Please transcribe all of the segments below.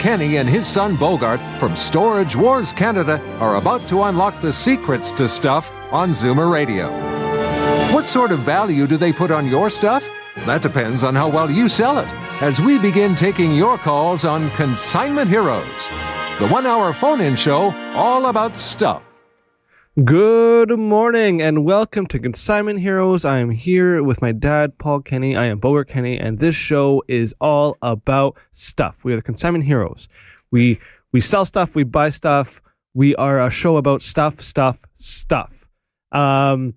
Kenny and his son Bogart from Storage Wars Canada are about to unlock the secrets to stuff on Zoomer Radio. What sort of value do they put on your stuff? That depends on how well you sell it. As we begin taking your calls on Consignment Heroes, the one hour phone in show all about stuff. Good morning and welcome to Consignment Heroes. I am here with my dad, Paul Kenny. I am Bogart Kenny, and this show is all about stuff. We are the Consignment Heroes. We we sell stuff, we buy stuff. We are a show about stuff, stuff, stuff. Um,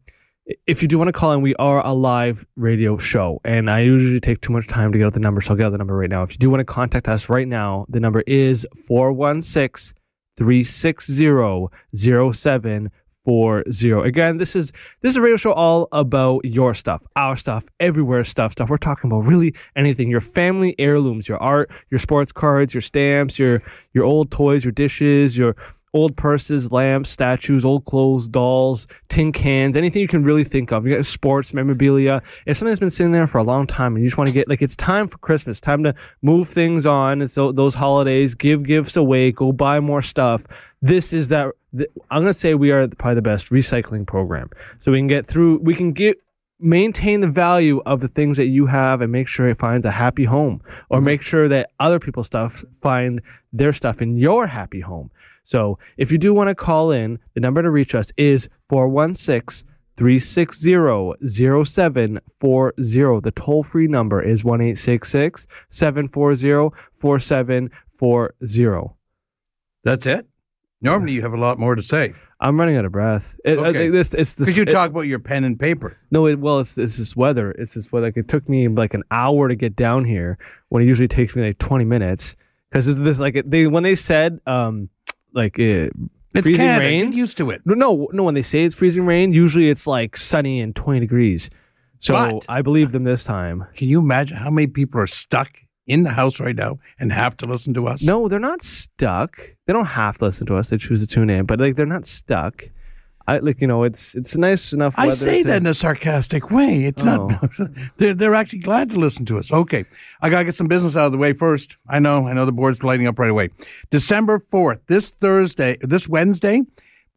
if you do want to call in, we are a live radio show, and I usually take too much time to get out the number, so I'll get out the number right now. If you do want to contact us right now, the number is 416 360 0740. Again, this is this is a radio show all about your stuff, our stuff, everywhere stuff, stuff. We're talking about really anything. Your family heirlooms, your art, your sports cards, your stamps, your your old toys, your dishes, your old purses, lamps, statues, old clothes, dolls, tin cans, anything you can really think of. You got sports memorabilia. If something's been sitting there for a long time and you just want to get like it's time for Christmas, time to move things on. It's tho- those holidays, give gifts away, go buy more stuff. This is that. th- I'm gonna say we are probably the best recycling program. So we can get through. We can get maintain the value of the things that you have and make sure it finds a happy home or mm-hmm. make sure that other people's stuff find their stuff in your happy home so if you do want to call in the number to reach us is 416 360 0740 the toll-free number is 1-866-740 4740 That's it. Normally, you have a lot more to say i'm running out of breath it, I Okay. think this, it's this, because you it- talk about your pen and paper. No, it, well, it's, it's this weather. It's this weather. Like it took me like an hour to get down here when it usually takes me like twenty minutes. Because this, this like they when they said um like uh, It's freezing Canada. rain. Get used to it. no, no, no. When they say it's freezing rain, usually it's like sunny and twenty degrees. So But- I believe them this time. Can you imagine how many people are stuck in the house right now and have to listen to us? No, they're not stuck. They don't have to listen to us. They choose to tune in, but like they're not stuck. I like you know it's it's nice enough. I say to- that in a sarcastic way. It's not. Oh. They're, they're actually glad to listen to us. Okay, I gotta get some business out of the way first. I know. I know the board's lighting up right away. December fourth, this Thursday, this Wednesday,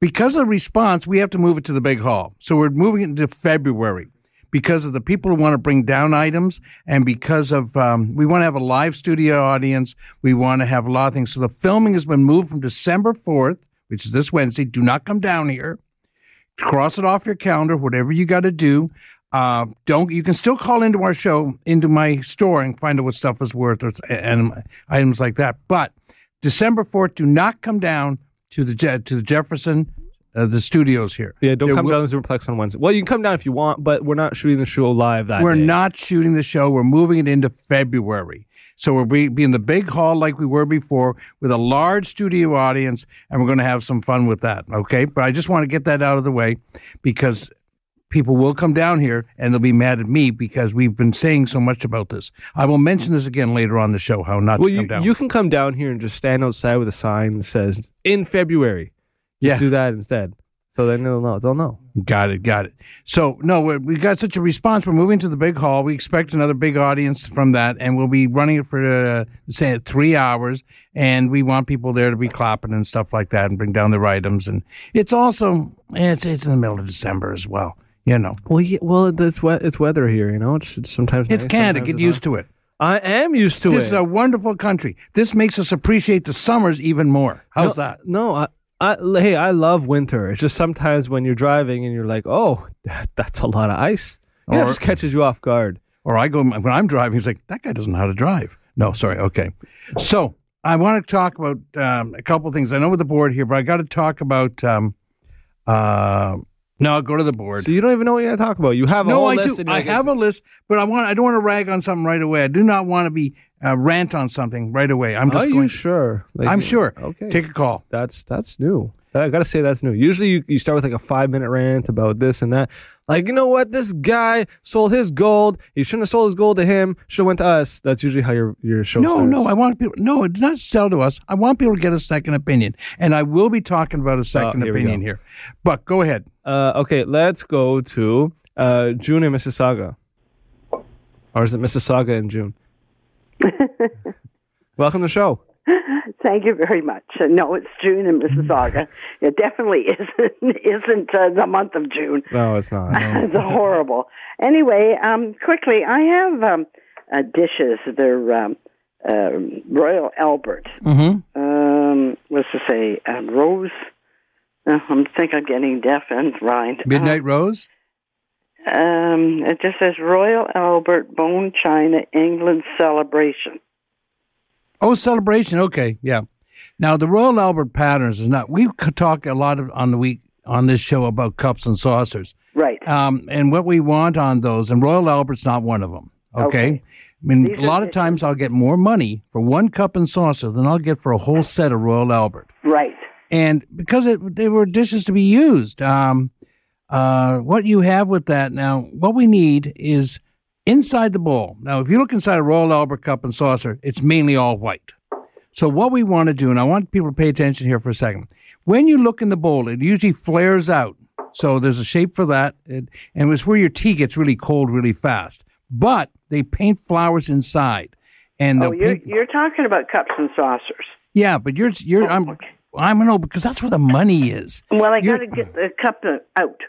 because of the response, we have to move it to the big hall. So we're moving it into February because of the people who want to bring down items and because of um, we want to have a live studio audience. We want to have a lot of things. So the filming has been moved from December fourth, which is this Wednesday. Do not come down here cross it off your calendar, whatever you got to do. Uh, don't you can still call into our show, into my store, and find out what stuff is worth or and items like that. But December fourth, do not come down to the to the Jefferson, uh, the studios here. Yeah, don't There come will- down to Zoomerplex on Wednesday. Well, you can come down if you want, but we're not shooting the show live that We're day. not shooting the show. We're moving it into February. So we'll be, be in the big hall like we were before with a large studio audience, and we're going to have some fun with that. Okay. But I just want to get that out of the way because people will come down here and they'll be mad at me because we've been saying so much about this. I will mention this again later on the show how not Well, to come you, down. you can come down here and just stand outside with a sign that says "in February." Just Yeah. do that instead. So then they'll know. They'll know. Got it, got it. So no, we we got such a response. We're moving to the big hall. We expect another big audience from that, and we'll be running it for uh, say three hours. And we want people there to be clapping and stuff like that, and bring down their items. And it's also it's it's in the middle of December as well. You know, Well, yeah, well, it's wet. It's weather here. You know, it's, it's sometimes it's nice, Canada. sometimes Get it's used to it. I am used to it. This it. is a wonderful country. This makes us appreciate the summers even more. How's no, that? No, I, I, hey, I love winter. It's just sometimes when you're driving and you're like, oh, that, that's a lot of ice. Yeah, it just catches you off guard. Or I go when I'm driving. He's like, that guy doesn't know how to drive. No, sorry. Okay. So I want to talk about um, a couple things. I know with the board here, but I got to talk about um, uh, No, go to the board. So you don't even know what you're gonna talk about. You have a no, I list. do. I have a list, but I want. I don't want to rag on something right away. I do not want to be uh, rant on something right away. I'm just Are just you going. sure? Like, I'm sure. Okay. Take a call. that's that's new. I gotta say that's new. Usually you, you start with like a five minute rant about this and that. Like you know what, this guy sold his gold. He shouldn't have sold his gold to him. Should have went to us. That's usually how your your show. No, starts. no. I want people. No, do not sell to us. I want people to get a second opinion, and I will be talking about a second Oh, here opinion here. But go ahead. Uh, okay, let's go to uh, June in Mississauga. Or is it Mississauga in June? Welcome to the show. Thank you very much. No, it's June in Mississauga. It definitely isn't isn't uh, the month of June. No, it's not. No. it's horrible. Anyway, um, quickly, I have um, uh, dishes. They're um, uh, Royal Albert. Mm-hmm. Um, what's to say? Uh, Rose. Uh, I think I'm getting deaf and blind. Midnight Rose. Uh, um, it just says Royal Albert Bone China England Celebration. Oh, celebration. Okay, yeah. Now the Royal Albert patterns is not. We talk a lot of, on the week on this show about cups and saucers, Right. um, and what we want on those. And Royal Albert's not one of them. Okay. Okay. I mean, These a lot of times I'll get more money for one cup and saucer than I'll get for a whole set of Royal Albert. Right. and because it, they were dishes to be used. Um, uh, what you have with that now, what we need is inside the bowl. Now, if you look inside a Royal Albert cup and saucer, it's mainly all white. So what we want to do, and I want people to pay attention here for a second. When you look in the bowl, it usually flares out. So there's a shape for that, it, and it's where your tea gets really cold really fast. But they paint flowers inside, and Oh, you're paint- you're talking about cups and saucers. yeah. But you're you're oh, I'm okay. I'm no because that's where the money is. Well, I got to get the cup out.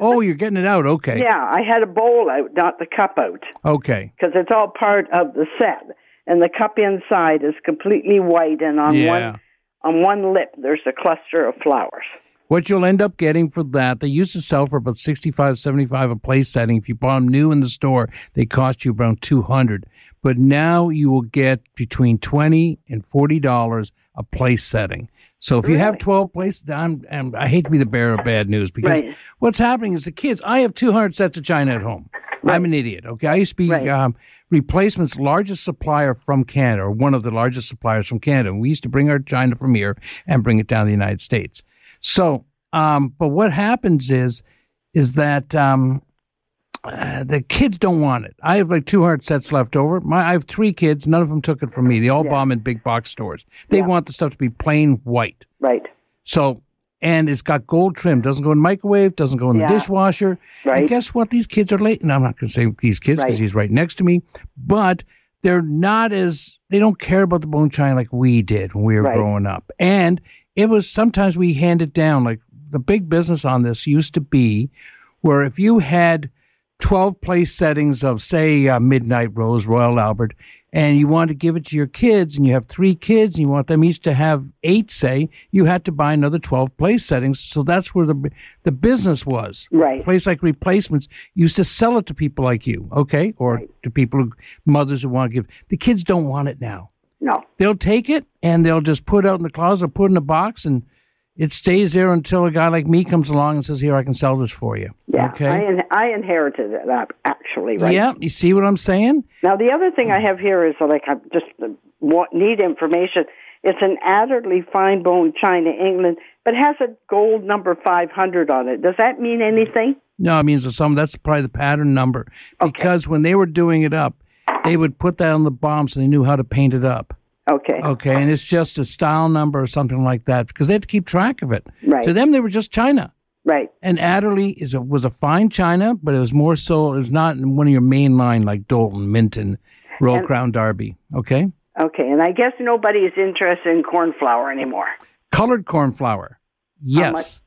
Oh, you're getting it out. Okay. Yeah, I had a bowl out, not the cup out, Okay. because it's all part of the set. And the cup inside is completely white, and on Yeah. one on one lip there's a cluster of flowers. What you'll end up getting for that, they used to sell for about 65 75 a place setting. If you bought them new in the store, they cost you around 200 But now you will get between 20 and $40 a place setting. So if you have 12 places, I'm, I'm, I hate to be the bearer of bad news because Right. what's happening is the kids, I have 200 sets of china at home. I'm an idiot. Okay. I used to be Right. um, replacements largest supplier from Canada, or one of the largest suppliers from Canada. We used to bring our china from here and bring it down to the United States. So, um, but what happens is, is that um, uh, the kids don't want it. I have like 200 sets left over. My, I have three kids. None of them took it from me. They all buy 'em in big box stores. They Yeah. want the stuff to be plain white. Right. So, and it's got gold trim. Doesn't go in the microwave. Doesn't go in the Yeah. dishwasher. And guess what? These kids are late. And I'm not going to say these kids because Right. he's right next to me. But they're not as they don't care about the bone china like we did when we were Right. growing up. And it was sometimes we hand it down. Like the big business on this used to be where if you had 12 place settings of, say, uh, Midnight Rose, Royal Albert, and you want to give it to your kids, and you have three kids, and you want them each to have eight, say, you had to buy another 12 place settings. So that's where the, the business was. Right. A place like Replacements used to sell it to people like you, okay? Or to people, who, mothers who want to give. The kids don't want it now. No. They'll take it and they'll just put it out in the closet, put it in a box, and it stays there until a guy like me comes along and says, "Here, I can sell this for you." Yeah. Okay. I, in, I inherited it uh, actually. Right. Yeah. You see what I'm saying? Now the other thing I have here is like I just uh, need information. It's an Adderley fine bone china, England, but has a gold number five hundred on it. Does that mean anything? No, it means the sum. That's probably the pattern number because when they were doing it up, they would put that on the bomb so they knew how to paint it up. Okay. Okay, and it's just a style number or something like that because they had to keep track of it. Right. To them, they were just China. Right. And Adderley is a, was a fine china, but it was more so. It was not in one of your main line like Doulton, Minton, Royal And- Crown Derby. Okay, Okay. And I guess nobody is interested in cornflower anymore. colored cornflower. Yes,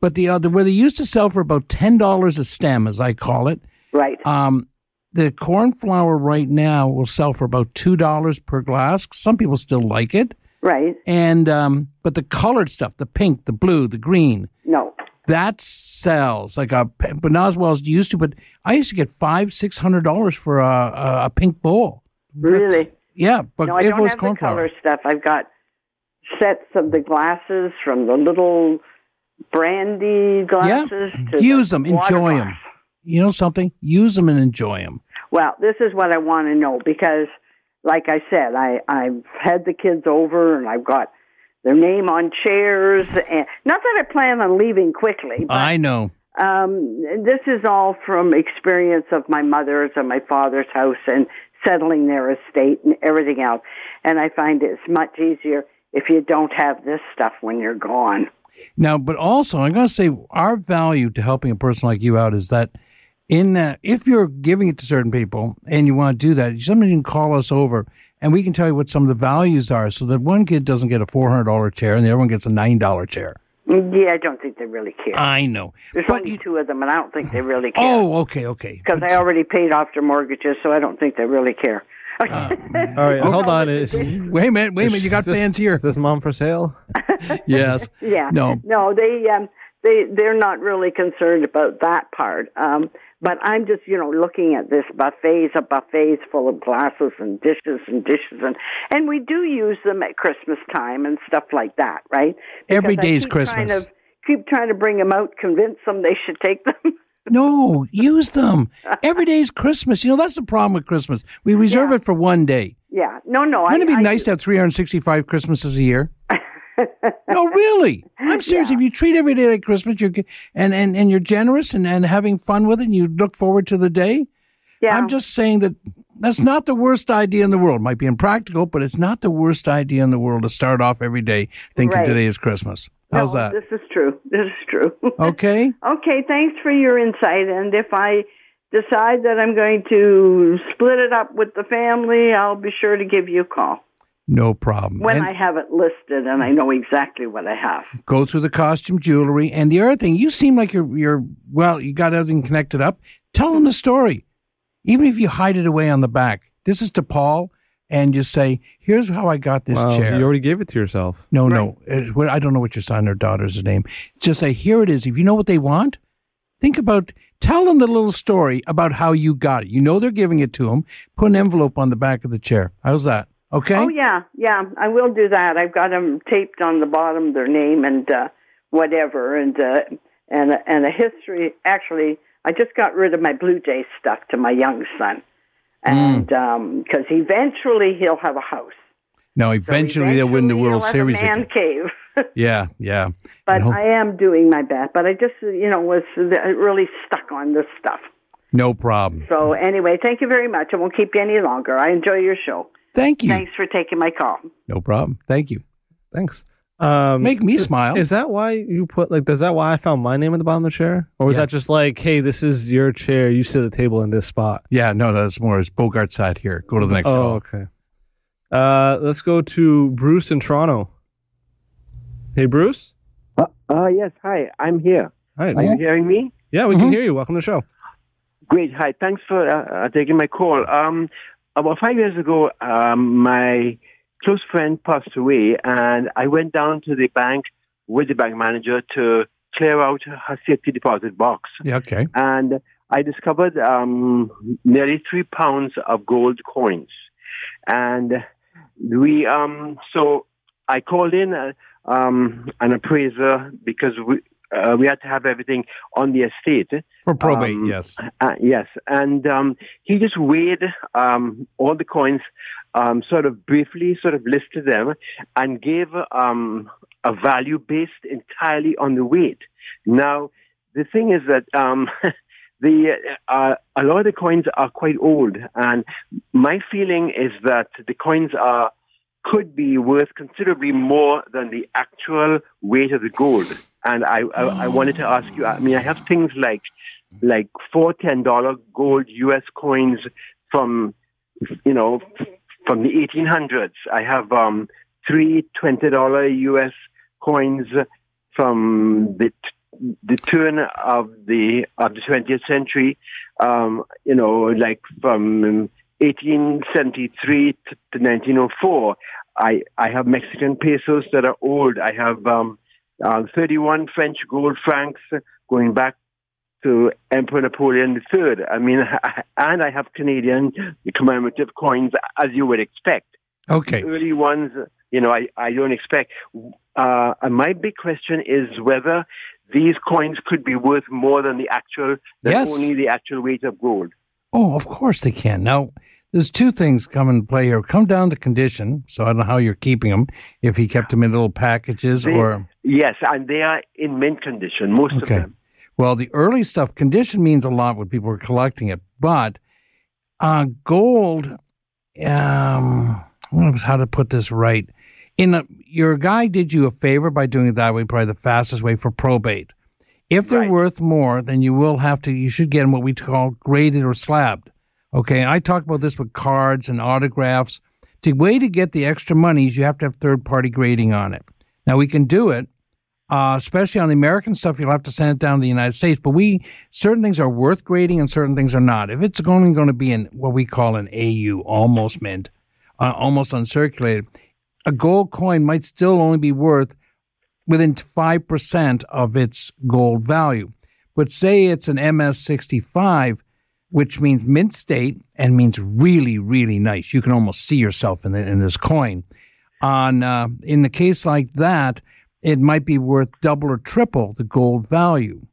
but the other where they used to sell for about ten dollars a stem, as I call it. Right. Um, the cornflower right now will sell for about two dollars per glass. Some people still like it, Right. and um, but the colored stuff, the pink, the blue, the green, No. that sells like a. But not as well as it used to. But I used to get five, six hundred dollars for a, a, pink bowl. Really. Yeah, but No, I don't it was have corn the color stuff. I've got sets of the glasses from the little brandy glasses. Yeah. To Use the them, enjoy them. You know something? Use them and enjoy them. Well, this is what I want to know because, like I said, I I've had the kids over and I've got their name on chairs, and not that I plan on leaving quickly. But, I know. um, this is all from experience of my mother's and my father's house and settling their estate and everything else. And I find it's much easier if you don't have this stuff when you're gone. Now, but also, I'm going to say our value to helping a person like you out is that in that if you're giving it to certain people and you want to do that, somebody can call us over and we can tell you what some of the values are so that one kid doesn't get a $400 chair and the other one gets a $9 chair. Yeah, I don't think they really care. I know. There's but only you- two of them, and I don't think they really care. Oh, okay, okay. because I already paid off their mortgages, so I don't think they really care. All right, hold on. Is, Wait a minute, wait a minute. You got this- fans here. Is this mom for sale? Yes. yeah, No. no, they um, they they're not really concerned about that part. Um, but I'm just you know looking at this buffets of buffets full of glasses and dishes and dishes and and we do use them at Christmas time and stuff like that, right? Every Because I day's trying Christmas. to- keep trying to bring them out, convince them they should take them. No, use them. Every day's Christmas. You know, that's the problem with Christmas. We reserve Yeah. it for one day. yeah, no, no. Wouldn't it be I nice do- to have 365 Christmases a year? no, really. I'm serious. If you treat every day like Christmas, you're and and and you're generous and and having fun with it, and you look forward to the day. Yeah. I'm just saying that that's not the worst idea in the world. Might be impractical, but it's not the worst idea in the world to start off every day thinking Right. today is Christmas. How's no, that? This is true. This is true. Okay. Okay, thanks for your insight. And if I decide that I'm going to split it up with the family, I'll be sure to give you a call No problem. when And I have it listed and I know exactly what I have. go through the costume jewelry. And the other thing, you seem like you're you're well, you got everything connected up. Tell them the story. Even if you hide it away on the back. This is to Paul and just say, here's how I got this Wow, chair. you already gave it to yourself. No, no. Uh, I don't know what your son or daughter's name. Just say, here it is. If you know what they want, think about, tell them the little story about how you got it. You know they're giving it to them. Put an envelope on the back of the chair. How's that? Okay? Oh yeah, yeah, I will do that. I've got them taped on the bottom, their name and uh, whatever, and uh, and and a history. Actually, I just got rid of my Blue Jay stuff to my young son, and because eventually he'll have a house. No, So eventually, they'll win the World Series Have a man again. cave. Yeah, yeah. But hope- I am doing my best. But I just, you know, was really stuck on this stuff. no problem. So anyway, thank you very much. I won't keep you any longer. I enjoy your show. Thank you. Thanks for taking my call. No problem. Thank you. Thanks. Um, Make me smile. Is that why you put like? Is that why I found my name at the bottom of the chair, or was Yeah. that just like, hey, this is your chair. You sit at the table in this spot. yeah, no, that's more. It's Bogart side here. Go to the next oh, call. okay. Uh, let's go to Bruce in Toronto. Hey, Bruce. Uh, uh, yes, hi, I'm here. Hi. Are you hearing me? Yeah, we can hear you. Welcome to the show. Great, hi, thanks for uh, uh, taking my call. Um, about five years ago, um, my close friend passed away, and I went down to the bank with the bank manager to clear out her safety deposit box. Yeah, okay. And I discovered um, nearly three pounds of gold coins. And we, um, so I called in uh, um, an appraiser because we, uh, we had to have everything on the estate. For probate, Um, yes. Uh, yes, and um, he just weighed um, all the coins, um, sort of briefly, sort of listed them, and gave um, a value based entirely on the weight. Now, the thing is that um, the uh, a lot of the coins are quite old, and my feeling is that the coins are could be worth considerably more than the actual weight of the gold. And I, I, I wanted to ask you. I mean, I have things like like four ten dollar gold U.S. coins from you know from the 1800s. I have um, three twenty dollar U.S. coins from the the turn of the of the 20th century. Um, you know, like from 1873 to, to 1904. I I have Mexican pesos that are old. I have um, uh, 31 French gold francs going back to Emperor Napoleon III. I mean, and I have Canadian commemorative coins, as you would expect. Okay. Early ones, you know, I, I don't expect. Uh, my big question is whether these coins could be worth more than the actual, than Yes. only the actual weight of gold. Oh, of course they can. Now, there's two things come into play here. Come down to condition. So I don't know how you're keeping them. If he kept them in little packages They- or Yes, and they are in mint condition, most Okay. of them. Okay. Well, the early stuff, condition means a lot when people are collecting it, but uh, gold, um, I don't know how to put this right. In a, your guy did you a favor by doing it that way, probably the fastest way for probate. If they're Right. worth more, then you will have to, you should get them what we call graded or slabbed. Okay. I talk about this with cards and autographs. The way to get the extra money is you have to have third party grading on it. Now, we can do it uh, especially on the American stuff, you'll have to send it down to the United States. But we certain things are worth grading and certain things are not. If it's only going to be in what we call an AU, almost mint, uh, almost uncirculated, a gold coin might still only be worth within five percent of its gold value. But say it's an MS65, which means mint state and means really, really nice. You can almost see yourself in the, in this coin. On uh, in the case like that, it might be worth double or triple the gold value.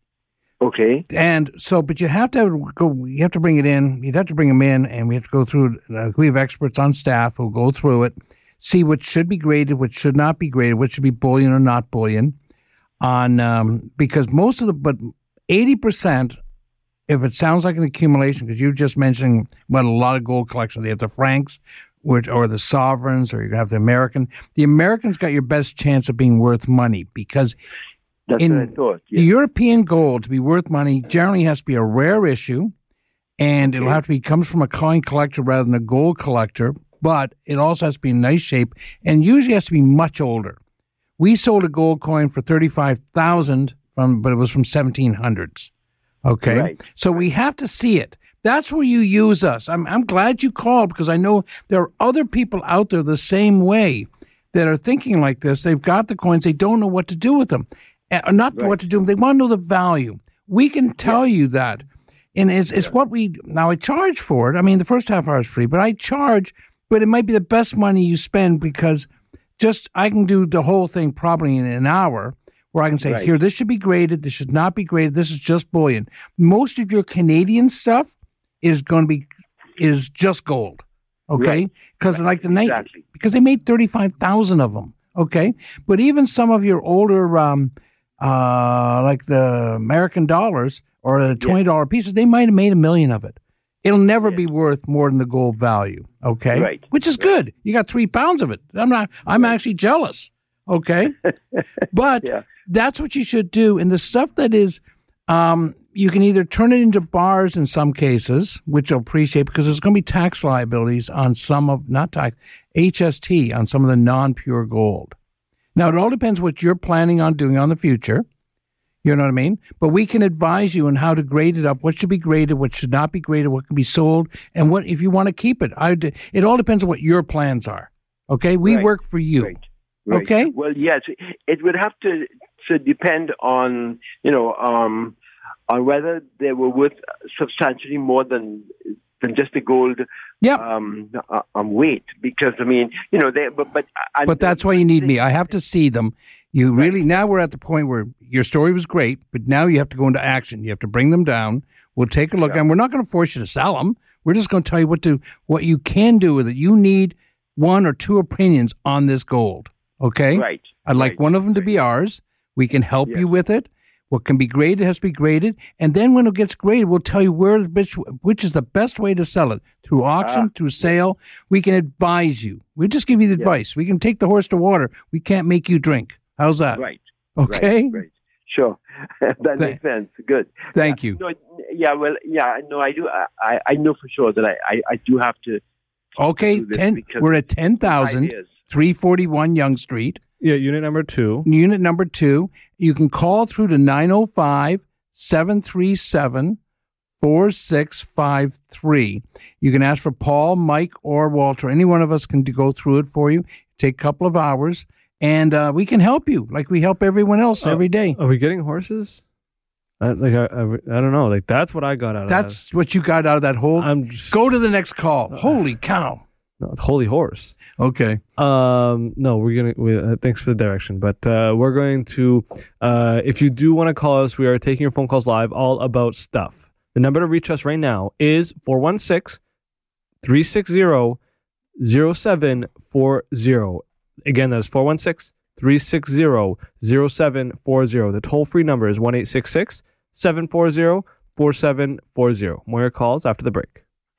Okay. And so, but you have to have, go. You have to bring it in. You'd have to bring them in, and we have to go through. Uh, we have experts on staff who go through it, see what should be graded, what should not be graded, what should be bullion or not bullion. On um, because most of the, but eighty percent, if it sounds like an accumulation, because you just mentioned what a lot of gold collection. they have the francs, which or the sovereigns, or you have the American. The Americans got your best chance of being worth money because That's In what I thought. the European gold to be worth money generally has to be a rare issue, and it'll have to be comes from a coin collector rather than a gold collector. But it also has to be in nice shape, and usually has to be much older. We sold a gold coin for thirty five thousand from, but it was from seventeen hundreds. Okay, Right. so we have to see it. That's where you use us. I'm I'm glad you called because I know there are other people out there the same way that are thinking like this. They've got the coins, they don't know what to do with them, uh, not Right. what to do. They want to know the value. We can tell you that, and it's it's what we now. I charge for it. I mean, the first half hour is free, but I charge. But it might be the best money you spend because just I can do the whole thing probably in an hour. Where I can say, Right. here, this should be graded. This should not be graded. This is just bullion. Most of your Canadian stuff is going to be is just gold. Okay, Right. because like the night Exactly. because they made thirty five thousand of them. Okay, but even some of your older, um, uh, like the American dollars or the twenty dollar pieces, they might have made a million of it. It'll never Yeah. be worth more than the gold value. Okay, Right. which is good. You got three pounds of it. I'm not. I'm actually jealous. Okay, but Yeah. That's what you should do. And the stuff that is, um, you can either turn it into bars in some cases, which I'll appreciate because there's going to be tax liabilities on some of not tax HST on some of the non-pure gold. Now it all depends what you're planning on doing on the future. You know what I mean? But we can advise you on how to grade it up, what should be graded, what should not be graded, what can be sold, and what if you want to keep it. I, it all depends on what your plans are. Okay, we Right. work for you. Right. Right. Okay. Well, yes, it would have to to depend on you know um, on whether they were worth substantially more than than just the gold Yep. um, uh, um, weight. Because I mean, you know, they but but and But that's why you need me. I have to see them. You really now we're at the point where your story was great, but now you have to go into action. You have to bring them down. We'll take a look, and we're not going to force you to sell them. We're just going to tell you what to what you can do with it. You need one or two opinions on this gold. Okay, right. I'd like right, one of them to be ours. We can help Yes. you with it. What can be graded has to be graded, and then when it gets graded, we'll tell you where which which is the best way to sell it through auction, Ah, through sale. We can advise you. We just give you the advice. We can take the horse to water. We can't make you drink. How's that? Right. Okay. Right. right. Sure. that makes sense. Good. Thank Yeah. you. No, yeah. Well. Yeah. No. I do. I. I- know for sure that I. I, I do have to. Okay, ten. We're at ten thousand three forty one Yonge Street. Yeah, unit number two. Unit number two. You can call through to 905 737 4653. You can ask for Paul, Mike, or Walter. Any one of us can go through it for you. Take a couple of hours, and uh, we can help you like we help everyone else Oh. every day. Are we getting horses? I, like I, I, I don't know. Like that's what I got out of that. That's what you got out of that whole. I'm just Go to the next call. Holy cow. No, Holy Horse. Okay. Um, no, we're gonna. We, uh, thanks for the direction, but uh, we're going to. Uh, if you do want to call us, we are taking your phone calls live, all about stuff. The number to reach us right now is 416 360 0740. Again, that is 416 360 0740. The toll free number is 1 740 4740. More calls after the break.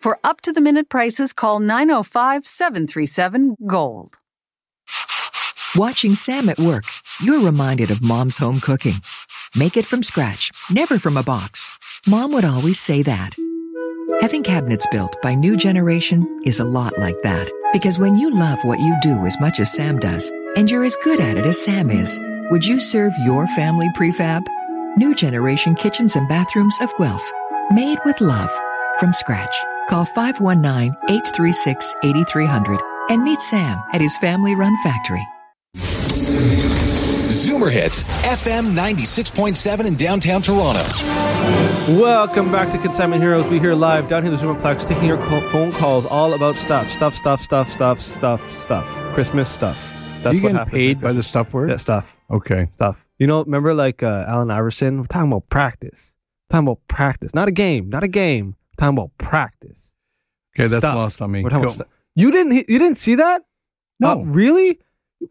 For up to the minute prices, call 905 737 Gold. Watching Sam at work, you're reminded of mom's home cooking. Make it from scratch, never from a box. Mom would always say that. Having cabinets built by New Generation is a lot like that. Because when you love what you do as much as Sam does, and you're as good at it as Sam is, would you serve your family prefab? New Generation Kitchens and Bathrooms of Guelph. Made with love. From scratch. Call 519 836 8300 and meet Sam at his family run factory. Zoomer Hits, FM 96.7 in downtown Toronto. Welcome back to Consignment Heroes. We here live down here in the Zoomerplex, taking your co- phone calls all about stuff, stuff, stuff, stuff, stuff, stuff, stuff. Christmas stuff. That's Are you what getting paid by the stuff word? Yeah, stuff, Okay. stuff. You know, remember like uh, Allen Iverson? We're talking about practice. talking about practice, not a game, not a game. Talking about practice. Okay, that's Stuff. lost on me. We're talking Go. about. You didn't. You didn't see that? No. Uh, really?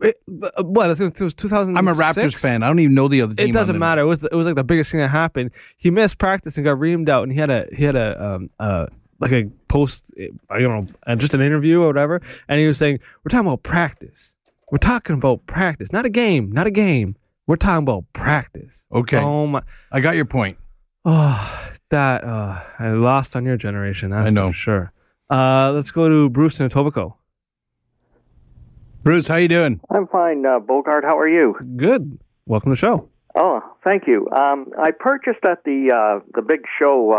It- uh, what? I think it was 2000. I'm a Raptors fan. I don't even know the other team. It doesn't matter. It was it was like the biggest thing that happened. He missed practice and got reamed out, and he had a he had a um uh like a post uh, you know uh, just an interview or whatever, and he was saying we're talking about practice. We're talking about practice, not a game, not a game. We're talking about practice. Okay. Oh my. I got your point. Oh, that uh, I lost on your generation. That's I know. for sure. Uh, let's go to Bruce in Etobicoke. Bruce, how you doing? I'm fine, uh, Bogart. How are you? Good. Welcome to the show. Oh, thank you. Um, I purchased at the uh, the big show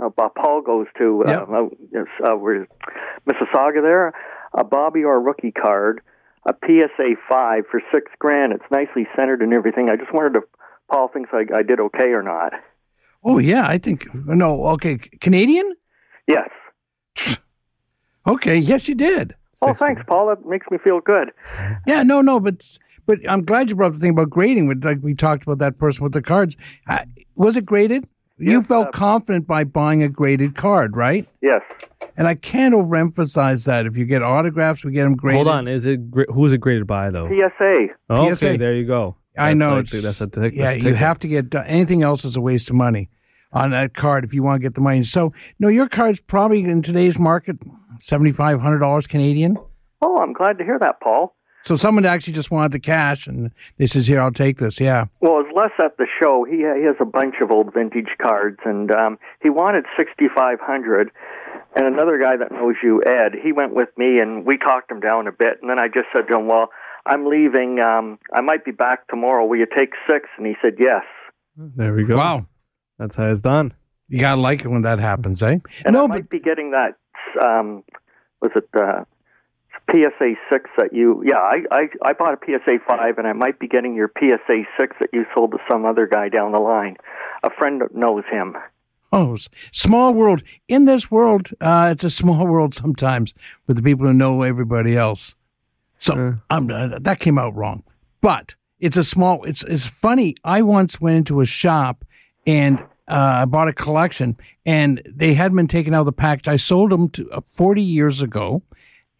uh, uh, Paul goes to uh, Yep. uh, uh, Mississauga there, a Bobby Orr rookie card, a PSA five for six grand. It's nicely centered and everything. I just wondered if Paul thinks I, I did okay or not. Oh yeah, I think no. Okay, Canadian. Yes. Okay, yes, you did. Oh, thanks, Paul. That makes me feel good. Yeah, no, no, but but I'm glad you brought up the thing about grading. With like we talked about that person with the cards. Uh, was it graded? you Yes, felt uh, confident by buying a graded card, right? Yes. And I can't overemphasize that. If you get autographs, we get them graded. Hold on. Is it who is it graded by though? PSA. Okay, PSA. there you go. I know. like- that's a tick- yeah, that's a you have to get anything else is a waste of money on that card if you want to get the money. So no, your card's probably in today's market seventy five hundred dollars Canadian. Oh, I'm glad to hear that, Paul. So someone actually just wanted the cash, and they says, "Here, I'll take this." Yeah. Well, as Les at the show, he he has a bunch of old vintage cards, and um, he wanted sixty five hundred. And another guy that knows you, Ed, he went with me, and we talked him down a bit. And then I just said to him, "Well, I'm leaving. Um, I might be back tomorrow. Will you take six? And he said, "Yes." There we go. Wow. That's how it's done. You gotta like it when that happens, eh? And no, I but might be getting that. Um, was it uh, PSA six that you? Yeah, I, I I bought a PSA five, and I might be getting your PSA six that you sold to some other guy down the line. A friend knows him. oh, small world. In this world, uh, it's a small world sometimes with the people who know everybody else. So Yeah. I'm, uh, that came out wrong, but it's a small. It's it's funny. I once went into a shop and uh, I bought a collection, and they hadn't been taken out of the package. I sold them to uh, 40 years ago,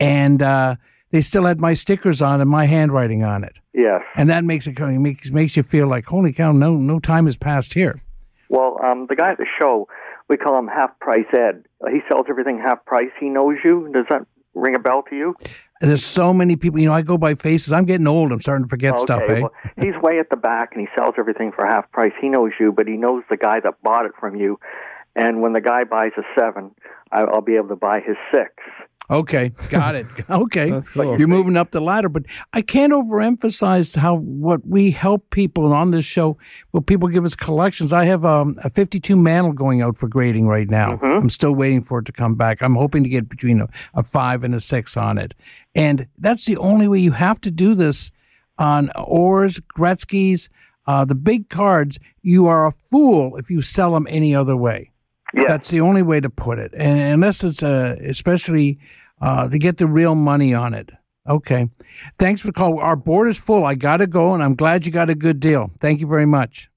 and uh, they still had my stickers on and my handwriting on it, Yes. and that makes it makes makes you feel like holy cow, no no time has passed here. Well, um, the guy at the show, we call him Half Price Ed. He sells everything half price. He knows you. Does that ring a bell to you? And there's so many people. You know, I go by faces. I'm getting old. I'm starting to forget stuff. Eh? well, he's way at the back, and he sells everything for half price. He knows you, but he knows the guy that bought it from you. And when the guy buys a seven, I- I'll be able to buy his six. Okay, got it. Okay, cool. you're moving up the ladder, but I can't overemphasize how what we help people on this show. Well, people give us collections. I have um, a 52 mantle going out for grading right now. I'm still waiting for it to come back. I'm hoping to get between a, a five and a six on it, and that's the only way you have to do this on Orrs, Gretzky's, uh, the big cards. You are a fool if you sell them any other way. Yeah. That's the only way to put it, and unless it's a, especially uh, to get the real money on it. Okay, thanks for the call. Our board is full. I got to go, and I'm glad you got a good deal. Thank you very much.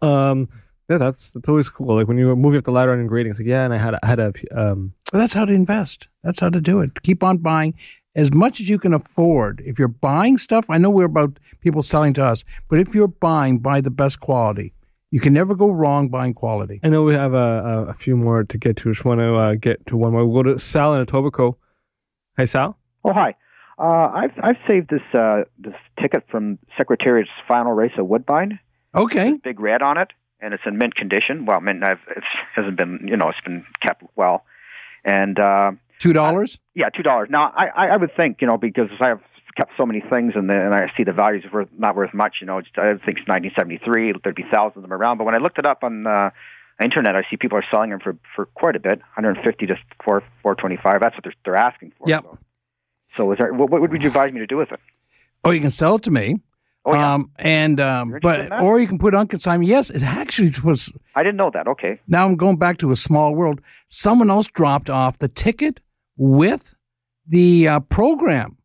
Um, yeah, that's that's always cool. Like when you were moving up the ladder on grading, it's like yeah, and I had a, I had a um But that's how to invest. That's how to do it. Keep on buying as much as you can afford. If you're buying stuff, I know we're about people selling to us, but if you're buying, buy the best quality. You can never go wrong buying quality. I know we have a, a, a few more to get to. Just want to uh, get to one more. We'll go to Sal in Etobicoke. Hey, Sal. Oh hi. Uh, I've I've saved this uh, this ticket from Secretariat's final race of Woodbine. Okay. Big red on it, and it's in mint condition. Well, mint I've, it hasn't been you know it's been kept well, and uh, Two dollars? yeah, two dollars. Now I, I I would think you know because I have kept so many things and and I see the values worth, not worth much. You know, I think it's 1973. There'd be thousands of them around, but when I looked it up on the internet, I see people are selling them for for quite a bit, 150 to four 425. That's what they're they're asking for. Yep. So, so is there, what, what would you advise me to do with it? Oh, you can sell it to me. Oh, yeah. Um, and um, but interested in that? or you can put on consignment. Yes, it actually was. I didn't know that. Okay. Now I'm going back to a small world. Someone else dropped off the ticket with the uh, program.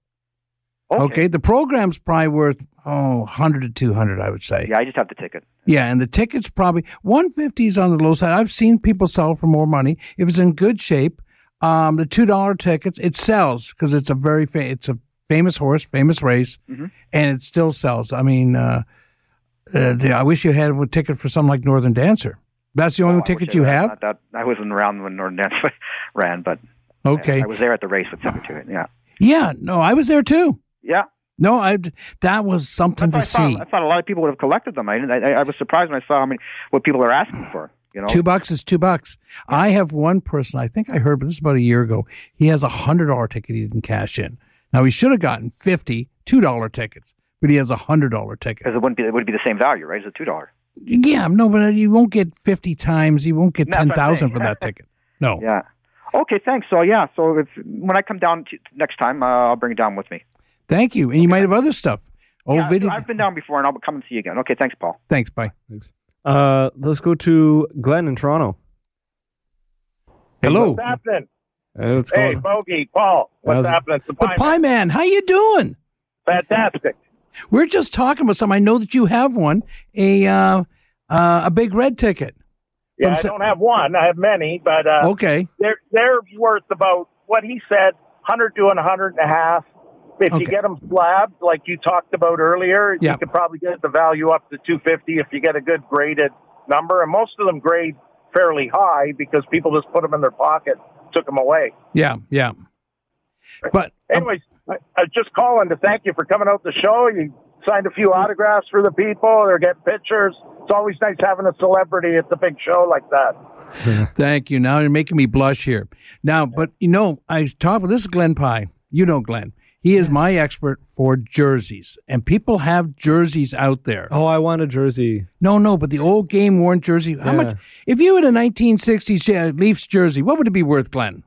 Okay. the program's probably worth oh 100 to 200, I would say. Yeah, I just have the ticket. Yeah, and the ticket's probably 150 is on the low side. I've seen people sell for more money if it's in good shape. Um, the two dollar tickets it sells because it's a very fa- it's a famous horse, famous race, Mhm. and it still sells. I mean, uh, uh, the, I wish you had a ticket for something like Northern Dancer. That's the only Oh, ticket you have. That, I wasn't around when Northern dancer ran, but Okay. I, I was there at the race with Secretariat. Yeah. Yeah, no, I was there too. Yeah. No, I that was something to I thought, see. I thought a lot of people would have collected them. I, didn't- I, I was surprised when I saw how many what people are asking for. You know, Two bucks is two bucks. I have one person, I think I heard, but this is about a year ago. He has a hundred dollar ticket he didn't cash in. Now he should have gotten fifty two dollar tickets, but he has a hundred dollar ticket. because it wouldn't be it would be the same value, right? As a two dollar. Yeah, no, but you won't get fifty times. You won't get That's ten thousand for that ticket. No. Yeah. Okay, thanks. So yeah, so if, when I come down to, next time, uh, I'll bring it down with me. Thank you. And you might have other stuff. Oh, yeah, video. I've been down before, and I'll come and see you again. Okay, thanks, Paul. Thanks. Bye. Thanks. Uh, let's go to Glenn in Toronto. Hello. What's happening? Hey, what's Hey. Bogey, Paul. What's How's happening? It's the The Pie Pie Man, how you doing? Fantastic. We're just talking about something. I know that you have one, a uh, uh, a big red ticket. Yeah, From I Sa- don't have one. I have many, but uh, Okay. they're they're worth about what he said, hundred to a hundred and a half. If Okay. you get them slabbed, like you talked about earlier, Yeah. you could probably get the value up to two fifty if you get a good graded number. And most of them grade fairly high because people just put them in their pocket, took them away. Yeah, yeah. But um, Anyways, I, I was just calling to thank you for coming out the show. You signed a few autographs for the people. They're getting pictures. It's always nice having a celebrity at the big show like that. Thank you. Now you're making me blush here. Now, but you know, I talk with this is Glenn Pye. You know Glenn. He is my expert for jerseys, and people have jerseys out there. Oh, I want a jersey. No, no, but the old game worn jersey. How Yeah. much? If you had a 1960s uh, Leafs jersey, what would it be worth, Glenn?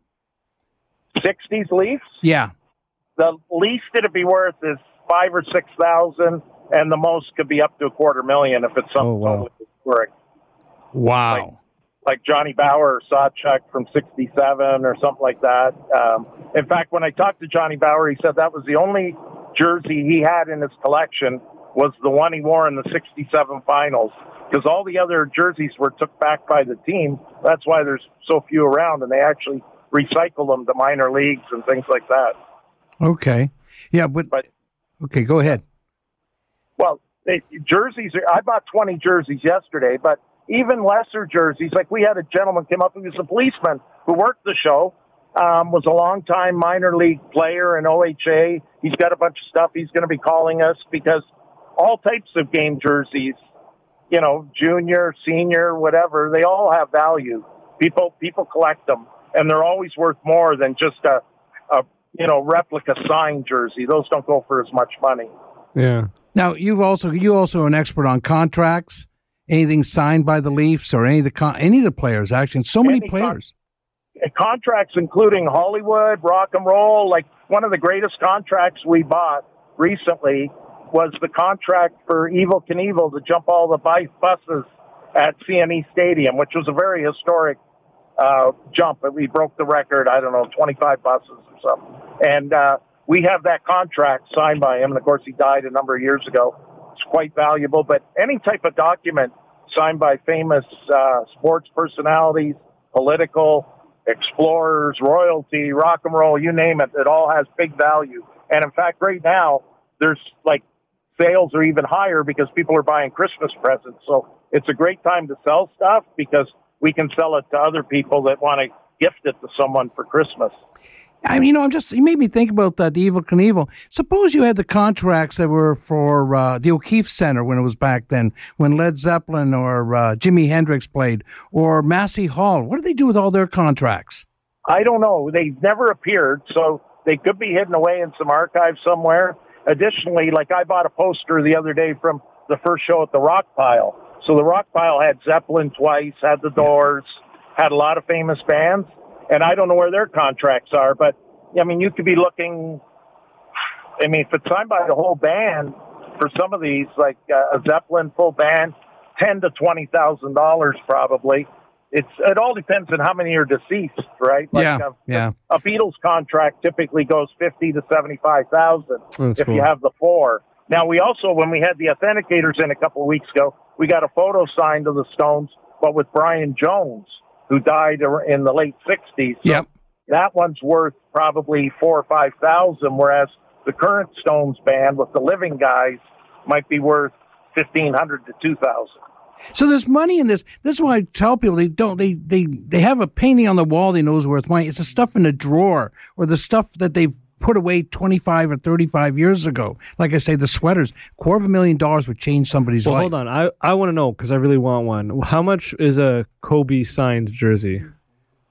60s Leafs. Yeah. The least it'd be worth is five or six thousand, and the most could be up to a quarter million if it's something Oh, wow. totally historic. Wow. Like Johnny Bower or Sawchuk from '67 or something like that. Um, in fact, when I talked to Johnny Bower, he said that was the only jersey he had in his collection was the one he wore in the '67 finals because all the other jerseys were took back by the team. That's why there's so few around, and they actually recycle them to minor leagues and things like that. Okay. Yeah, but, But- okay, go ahead. Well, they, jerseys. Are, I bought 20 jerseys yesterday, but even lesser jerseys. Like we had a gentleman came up who was a policeman who worked the show. Um, was a long time minor league player in OHA. He's got a bunch of stuff. He's going to be calling us because all types of game jerseys, you know, junior, senior, whatever, they all have value. People people collect them, and they're always worth more than just a, a you know replica signed jersey. Those don't go for as much money. Yeah. Now you've also you also an expert on contracts. Anything signed by the Leafs or any of the con- any of the players actually, and so many Any con- players. contracts including Hollywood, rock and roll. Like one of the greatest contracts we bought recently was the contract for Evel Knievel to jump all the buses at CNE Stadium, which was a very historic uh, jump. We broke the record. I don't know, 25 buses or something. And uh, we have that contract signed by him. And of course, he died a number of years ago. Quite valuable. But any type of document signed by famous uh, sports personalities, political, explorers, royalty, rock and roll, you name it, it all has big value. And in fact, right now, there's like sales are even higher because people are buying Christmas presents. So it's a great time to sell stuff because we can sell it to other people that want to gift it to someone for Christmas. I mean, you know, I'm just, you made me think about that the Evel Knievel. Suppose you had the contracts that were for uh, the O'Keefe Center when it was back then, when Led Zeppelin or uh, Jimi Hendrix played, or Massey Hall. What do they do with all their contracts? I don't know. They've never appeared, so they could be hidden away in some archive somewhere. Additionally, like I bought a poster the other day from the first show at the Rock Pile. So the Rock Pile had Zeppelin twice, had the Doors, had a lot of famous bands, and I don't know where their contracts are, but I mean, you could be looking. I mean, if it's signed by the whole band for some of these, like uh, a Zeppelin full band, ten to twenty thousand dollars probably. It's it all depends on how many are deceased, right? Like yeah, a, yeah. a Beatles contract typically goes fifty to seventy five thousand if cool. you have the four. Now we also, when we had the authenticators in a couple of weeks ago, we got a photo signed of the Stones, but with Brian Jones, who died in the late sixties. Yep. That one's worth probably four or five thousand, whereas the current Stones band with the living guys might be worth fifteen hundred to two thousand. So there's money in this. This is why I tell people they don't. They they they have a painting on the wall they know is worth money. It's the stuff in the drawer or the stuff that they've put away 25 or 35 years ago. Like I say, the sweaters. Quarter of a million dollars would change somebody's Well, life. hold on. I, I want to know because I really want one. How much is a Kobe signed jersey?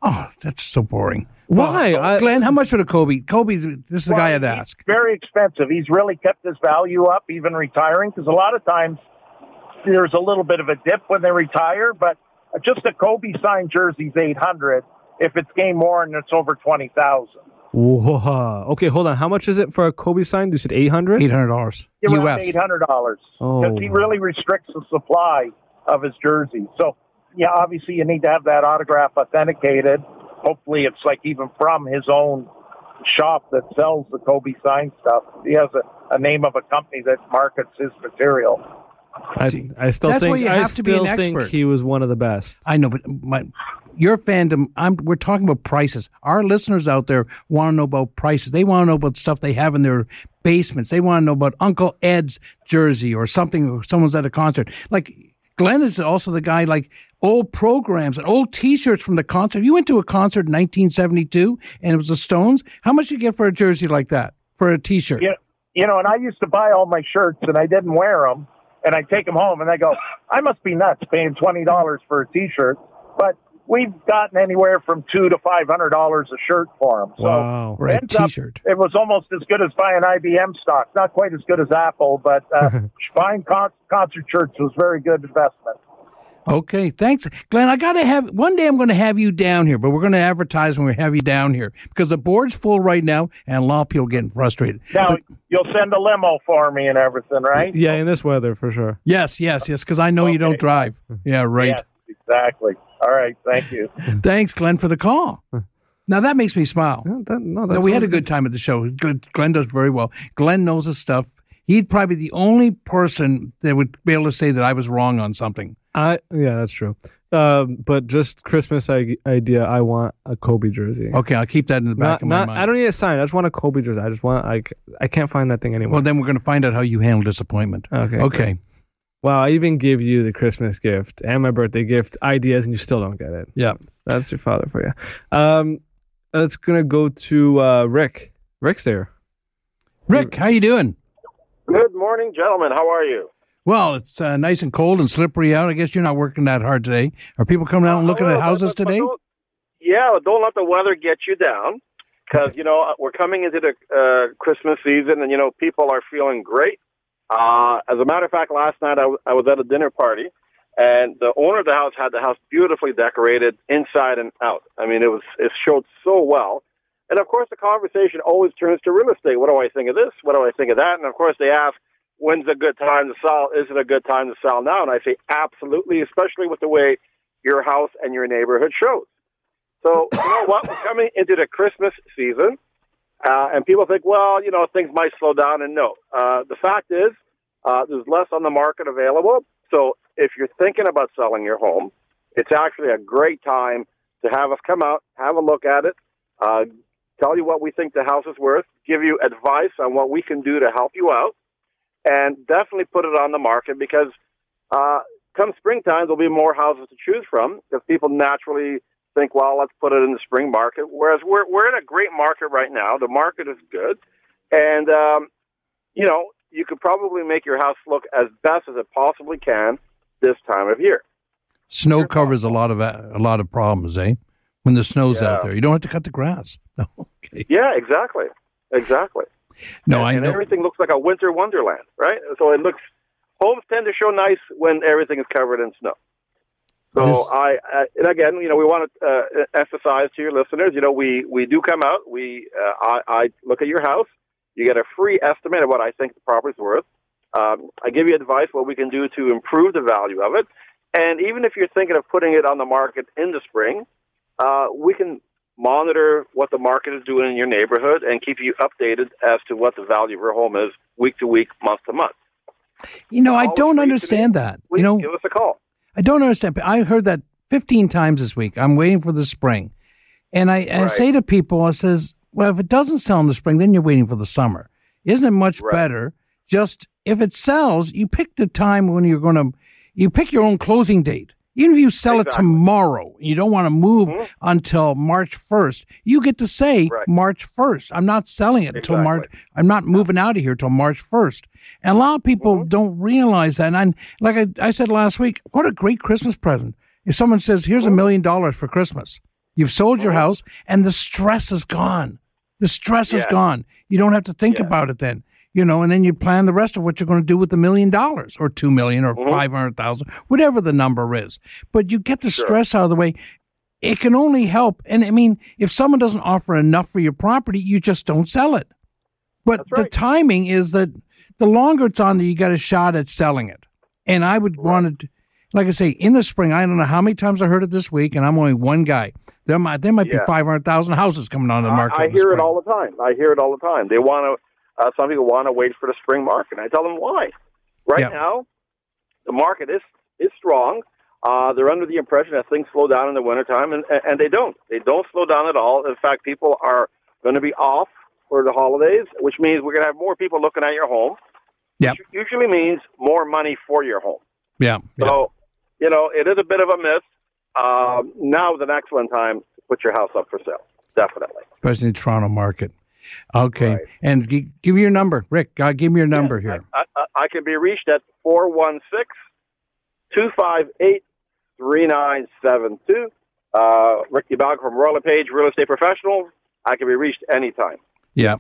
Oh, that's so boring. Why? Well, I- Glenn, how much would a Kobe? Kobe, this is the guy I'd he's ask. Very expensive. He's really kept his value up, even retiring, because a lot of times there's a little bit of a dip when they retire. But just a Kobe signed jersey's eight hundred. If it's game worn, and it's over twenty thousand. Whoa. Okay, hold on. How much is it for a Kobe sign? You said 800 $800 U.S. eight hundred dollars Oh. because he really restricts the supply of his jerseys. So yeah, obviously you need to have that autograph authenticated. Hopefully, it's like even from his own shop that sells the Kobe signed stuff. He has a, a name of a company that markets his material. I, I still that's think why you I have to be an still think expert. he was one of the best. I know, but my your fandom. I'm. We're talking about prices. Our listeners out there want to know about prices. They want to know about stuff they have in their basements. They want to know about Uncle Ed's jersey or something. Or someone's at a concert. Like Glenn is also the guy. Like old programs and old T-shirts from the concert. You went to a concert in 1972 and it was the Stones. How much you get for a jersey like that for a T-shirt? Yeah, you know, and I used to buy all my shirts and I didn't wear them, and I take them home and I go, I must be nuts paying twenty dollars for a T-shirt, but we've gotten anywhere from two to five hundred dollars a shirt for them. So Wow. A it up- T-shirt. it was almost as good as buying IBM stock. Not quite as good as Apple, but uh, buying con- concert shirts was very good investment. Okay, thanks, Glenn. I gotta have one day. I'm going to have you down here, but we're going to advertise when we have you down here because the board's full right now, and a lot of people getting frustrated. Now you'll send a limo for me and everything, right? Yeah, in this weather for sure. Yes, yes, yes, because I know you don't drive. Yeah, right. Yes, exactly. All right, thank you. Thanks, Glenn, for the call. Now that makes me smile. Yeah, that, no, No, we had a good time at the show. Glenn Glenn does very well. Glenn knows his stuff. He'd probably be the only person that would be able to say that I was wrong on something. I yeah, that's true. Um, but just Christmas I- idea. I want a Kobe jersey. Okay, I'll keep that in the back Not, of my not, mind. I don't need a sign. I just want a Kobe jersey. I just want like I can't find that thing anymore. well, then we're going to find out how you handle disappointment. okay. Okay. Wow, I even give you the Christmas gift and my birthday gift ideas, and you still don't get it. Yeah. That's your father for you. Um, it's gonna go to uh, Rick. Rick's there. Rick, how you doing? Good morning, gentlemen. How are you? Well, it's uh, nice and cold and slippery out. I guess you're not working that hard today. Are people coming out and looking Uh, at houses today? yeah, don't let the weather get you down because you know we're coming into the uh, Christmas season, and you know people are feeling great. Uh, as a matter of fact, last night I, w- I was at a dinner party, and the owner of the house had the house beautifully decorated inside and out. I mean, it was it showed so well. And of course, the conversation always turns to real estate. What do I think of this? What do I think of that? And of course, they ask, when's a good time to sell? Is it a good time to sell now? And I say, absolutely, especially with the way your house and your neighborhood shows. So, you know what? We're coming into the Christmas season, uh, and people think, well, you know, things might slow down. And no, uh, the fact is, uh, there's less on the market available. So, if you're thinking about selling your home, it's actually a great time to have us come out, have a look at it, uh, tell you what we think the house is worth, give you advice on what we can do to help you out, and definitely put it on the market because uh, come springtime, there'll be more houses to choose from because people naturally think, well, let's put it in the spring market. Whereas we're, we're in a great market right now. The market is good. And, um, you know, you could probably make your house look as best as it possibly can this time of year. Snow covers a lot of a lot of problems, eh? When the snow's Yeah. out there, you don't have to cut the grass. No, okay. Yeah, exactly. Exactly. No, and, I and know. everything looks like a winter wonderland, right? So it looks homes tend to show nice when everything is covered in snow. So This- I, I and again, you know, we want to uh, emphasize to your listeners, you know, we we do come out. We uh, I, I look at your house. You get a free estimate of what I think the property's worth. Um, I give you advice what we can do to improve the value of it. And even if you're thinking of putting it on the market in the spring, uh, we can monitor what the market is doing in your neighborhood and keep you updated as to what the value of your home is week to week, month to month. You know, I don't understand that. You know, give us a call. I don't understand. I heard that 15 times this week. I'm waiting for the spring. And I, I say to people, I says, well, if it doesn't sell in the spring, then you're waiting for the summer. Isn't it much Right. better just if it sells, you pick the time when you're going to, you pick your own closing date. Even if you sell it Exactly. Mm-hmm. tomorrow, you don't want to move until March 1st. You get to say Right. March 1st. I'm not selling it until Exactly. March. I'm not moving out of here till March 1st. And a lot of people Mm-hmm. don't realize that. And like I, I said last week, what a great Christmas present. If someone says, here's a Mm-hmm. million dollars for Christmas, you've sold your house and the stress is gone. The stress is gone. You don't have to think Yeah. about it then. You know, and then you plan the rest of what you're going to do with the million dollars or two million or Mm-hmm. 500,000, whatever the number is. But you get the Sure. stress out of the way. It can only help. And I mean, if someone doesn't offer enough for your property, you just don't sell it. But That's the timing is that the longer it's on there, you got a shot at selling it. And I would want to, like I say, in the spring, I don't know how many times I heard it this week, and I'm only one guy. There might there might be 500,000 houses coming on the market. I the hear it all the time. I hear it all the time. They want to. Uh, some people want to wait for the spring market. I tell them why. Right Yeah. now, the market is is strong. Uh, they're under the impression that things slow down in the wintertime, and and they don't. They don't slow down at all. In fact, people are going to be off for the holidays, which means we're going to have more people looking at your home. Which usually means more money for your home. Yeah. yeah. So, you know, it is a bit of a myth. Um, now is an excellent time to put your house up for sale. Definitely. Especially in the Toronto market. Okay. Right. And g- give me your number. Rick, uh, give me your number here. I, I, I can be reached at 416 258 3972. Uh, Rick DeBalco from Royal Page Real Estate Professionals. I can be reached anytime. Yeah.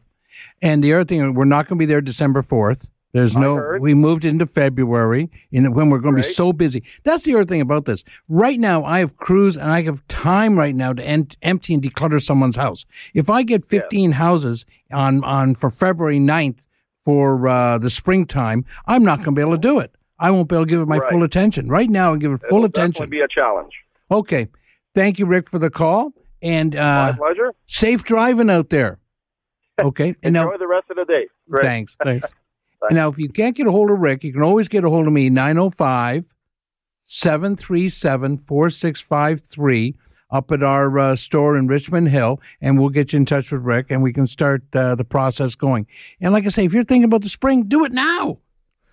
And the other thing, we're not going to be there December 4th. There's I no, heard. we moved into February in, when we're going to be so busy. That's the other thing about this. Right now, I have crews and I have time right now to empty and declutter someone's house. If I get 15 houses on, on for February 9th for uh, the springtime, I'm not going to be able to do it. I won't be able to give it my Right. full attention. Right now, I'll give it full It'll attention. be a challenge. Okay. Thank you, Rick, for the call. And My uh, pleasure. safe driving out there. Okay. And Enjoy now, the rest of the day. Great. thanks. Thanks. And now, if you can't get a hold of Rick, you can always get a hold of me, 905 737 4653 up at our uh, store in Richmond Hill, and we'll get you in touch with Rick and we can start uh, the process going. And like I say, if you're thinking about the spring, do it now.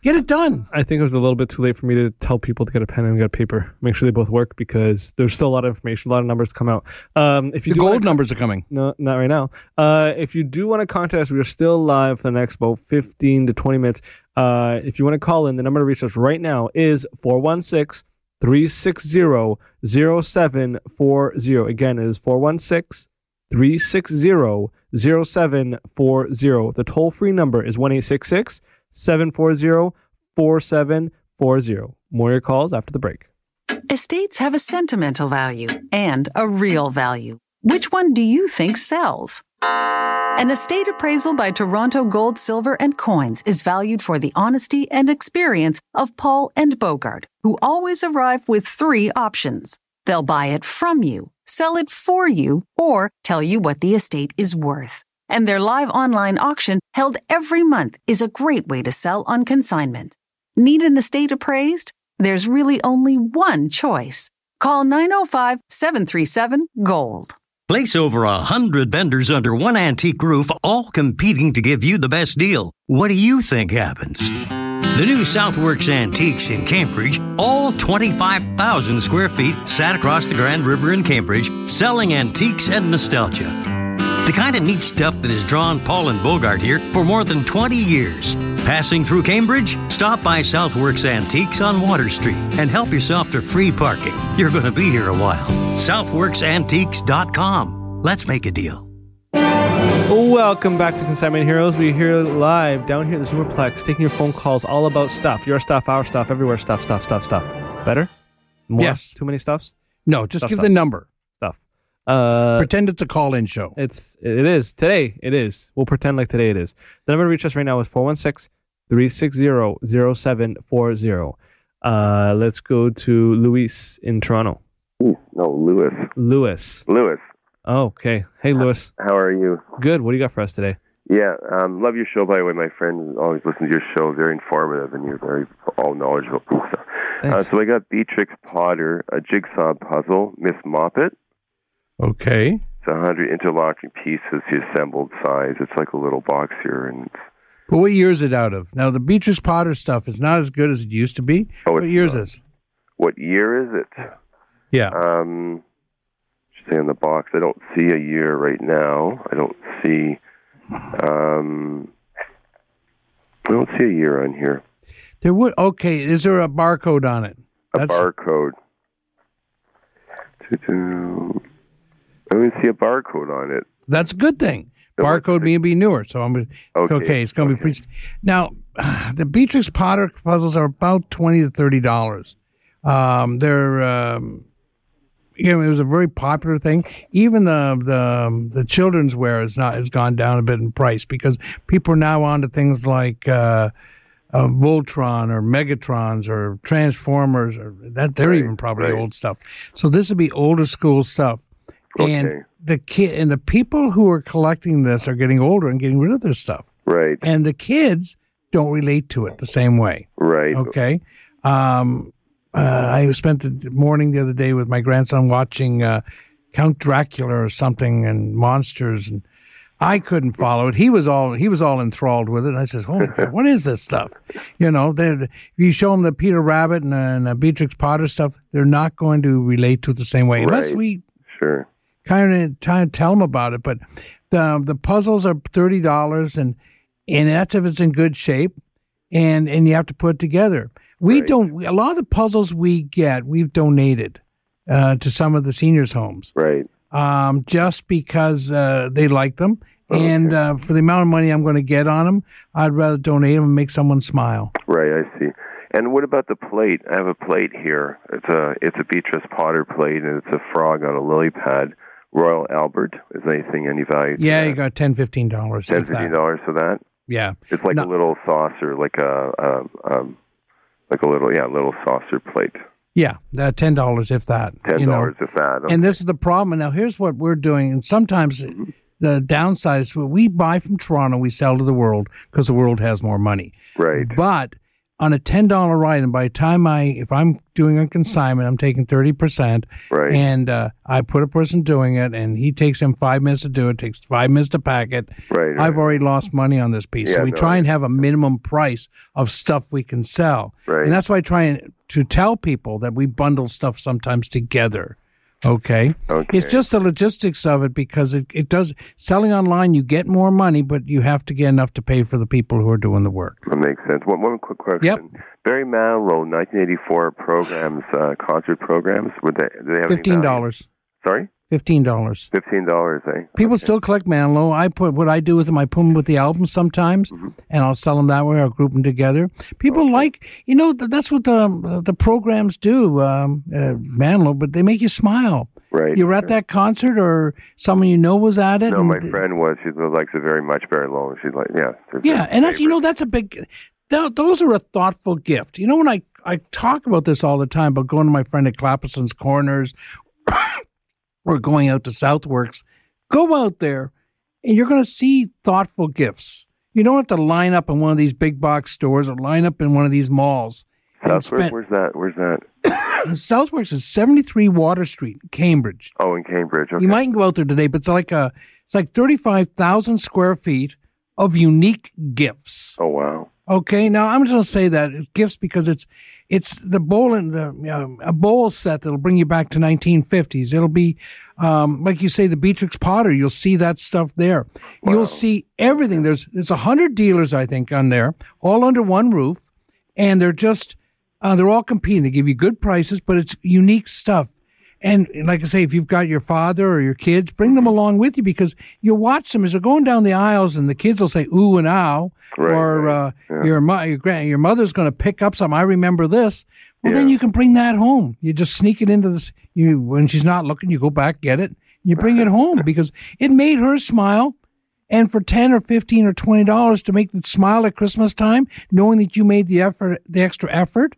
Get it done. I think it was a little bit too late for me to tell people to get a pen and get a paper. Make sure they both work because there's still a lot of information, a lot of numbers to come out. Um, if you The gold numbers are coming. No, not right now. Uh, if you do want to contact us, we are still live for the next about 15 to 20 minutes. Uh, if you want to call in, the number to reach us right now is 416 360 0740. Again, it is 416 360 0740. The toll free number is 1 740 4740. More your calls after the break. Estates have a sentimental value and a real value. Which one do you think sells? An estate appraisal by Toronto Gold, Silver, and Coins is valued for the honesty and experience of Paul and Bogart, who always arrive with three options. They'll buy it from you, sell it for you, or tell you what the estate is worth. And their live online auction held every month is a great way to sell on consignment. Need an estate appraised? There's really only one choice. Call 905 737 GOLD. Place over a hundred vendors under one antique roof, all competing to give you the best deal. What do you think happens? The new Southworks Antiques in Cambridge, all 25,000 square feet, sat across the Grand River in Cambridge, selling antiques and nostalgia. The kind of neat stuff that has drawn Paul and Bogart here for more than 20 years. Passing through Cambridge? Stop by Southworks Antiques on Water Street and help yourself to free parking. You're going to be here a while. SouthworksAntiques.com. Let's make a deal. Welcome back to Consignment Heroes. We're here live down here at the Zoomerplex, taking your phone calls all about stuff. Your stuff, our stuff, everywhere stuff, stuff, stuff, stuff. Better? More? Yes. Too many stuffs? No, just Stuff, give stuff. the number. Stuff. Uh, Pretend it's a call-in show. It's it is today. It is. We'll pretend like today it is. The number to reach us right now is 416-360-0740. Uh, let's go to Luis in Toronto. no, Lewis. Lewis. Lewis, Oh, okay. Hey, Lewis. how are you? Good. What do you got for us today? Yeah, um, love your show. By the way, my friend always listens to your show. Very informative, and you're very all knowledgeable and. Uh, so I got Beatrix Potter, a jigsaw puzzle, Miss Moppet. Okay. It's a hundred interlocking pieces, the assembled size. It's like a little box here, and it's, But what year is it out of? Now, the Beatrix Potter stuff is not as good as it used to be. Oh, what year is this? what year is it? Yeah. Um, should say on the box. I don't see a year right now. I don't see. Um, I don't see a year on here. There would. Okay. Is there a barcode on it? A barcode. I don't even see a barcode on it. That's a good thing. Barcode may be newer, so I'm Okay, okay. it's going to be pretty. Now, the Beatrix Potter puzzles are about twenty to thirty dollars. Um, they're um, you know it was a very popular thing. Even the the the children's wear is not has gone down a bit in price because people are now on to things like. Uh, uh, Voltron or Megatrons or Transformers or that they're even probably right. old stuff. So this would be older school stuff. And the kid and the people who are collecting this are getting older and getting rid of their stuff. Right. And the kids don't relate to it the same way. Right. Okay. Um, uh, I spent the morning the other day with my grandson watching uh, Count Dracula or something and monsters, and I couldn't follow it. He was all he was all enthralled with it. And I said, "Holy what is this stuff?" You know, they, if you show them the Peter Rabbit and, uh, and Beatrix Potter stuff, they're not going to relate to it the same way unless Right. we Sure. Kind of tell them about it. But the the puzzles are thirty dollars, and and that's if it's in good shape, and and you have to put it together. We don't. A lot of the puzzles we get, we've donated uh, to some of the seniors' homes, right? Um, just because uh, they like them, and uh, for the amount of money I'm going to get on them, I'd rather donate them and make someone smile. Right, I see. And what about the plate? I have a plate here. It's a it's a Beatrix Potter plate, and it's a frog on a lily pad. Royal Albert. Is anything any value? Yeah, you got ten, fifteen dollars. ten fifteen dollars for that. Yeah, It's like a little saucer, like a um, um, like a little yeah, little saucer plate. yeah, that ten dollars if that. Ten dollars if that. And this is the problem. Now here's what we're doing. And sometimes the downside is we buy from Toronto, we sell to the world because the world has more money. Right. But on a ten dollar item, by the time I, if I'm doing a consignment, I'm taking thirty percent. Right. And uh, I put a person doing it, and he takes him five minutes to do it. Takes five minutes to pack it. Right. I've already lost money on this piece. Yeah, so we no, try and have a minimum price of stuff we can sell. Right. And that's why I try and to tell people that we bundle stuff sometimes together. Okay. Okay. It's just the logistics of it because it, it does selling online you get more money, but you have to get enough to pay for the people who are doing the work. That makes sense. One, one quick question. Yep. Barry Manilow, 1984 programs, uh, concert programs. Would they? Do they have any Fifteen dollars. Sorry, Fifteen dollars. fifteen dollars, eh? People still collect Manilow. I put what I do with them. I put them with the albums sometimes, Mm-hmm. and I'll sell them that way. I'll group them together. People like, you know, that's what the the programs do, um, uh. But they make you smile. Right. You're at that concert, or someone you know was at it. No, my friend was. She likes it very much. very Low. She's like, yeah, Yeah, and that's you know that's a big. th- Those are a thoughtful gift. You know when I I talk about this all the time but going to my friend at Clappison's Corners, or going out to Southworks. Go out there, and you're going to see thoughtful gifts. You don't have to line up in one of these big box stores or line up in one of these malls. and Southworks. spend- Where's that? Where's that? Southworks is 73 Water Street, Cambridge. Oh, in Cambridge. Okay. You mightn't go out there today, but it's like a it's like 35,000 square feet of unique gifts. Oh wow. Okay, now I'm just going to say that it's gifts because it's it's the bowl in the um, a bowl set that'll bring you back to 1950s. It'll be um, like you say the Beatrix Potter. You'll see that stuff there. You'll see everything. There's there's a hundred dealers I think on there, all under one roof, and they're just uh, they're all competing. They give you good prices, but it's unique stuff. And like I say, if you've got your father or your kids, bring them along with you because you'll watch them as they're going down the aisles, and the kids will say "ooh" and "ow," or uh, your mo- your grand your mother's going to pick up some. I remember this. Well, then you can bring that home. You just sneak it into this. You when she's not looking, you go back get it. You bring it home because it made her smile. And for ten or fifteen or twenty dollars to make them smile at Christmas time, knowing that you made the effort, the extra effort,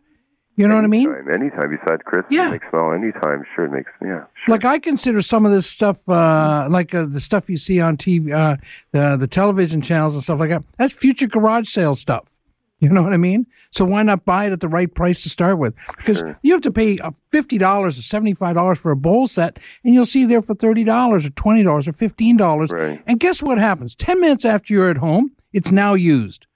you know what I mean? Anytime, anytime besides Christmas, Yeah. makes. Anytime, sure, makes yeah. Sure. Like I consider some of this stuff, uh, like uh, the stuff you see on TV, uh, the the television channels and stuff like that. That's future garage sale stuff. You know what I mean? So why not buy it at the right price to start with? Because you have to pay uh, fifty dollars or seventy five dollars for a bowl set, and you'll see there for thirty dollars or twenty dollars or fifteen dollars. And guess what happens? Ten minutes after you're at home, it's now used.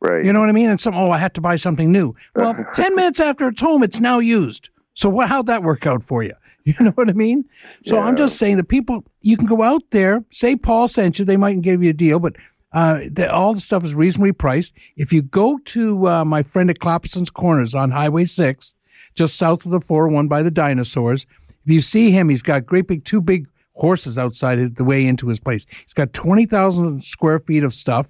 Right. You know what I mean? And some, oh, I had to buy something new. Well, 10 minutes after it's home, it's now used. So what, how'd that work out for you? You know what I mean? So I'm just saying that people, you can go out there, say Paul sent you, they mightn't give you a deal, but uh, the, all the stuff is reasonably priced. If you go to uh, my friend at Clappison's Corners on Highway 6, just south of the 401 by the dinosaurs, if you see him, he's got great big, two big horses outside the way into his place. He's got 20,000 square feet of stuff.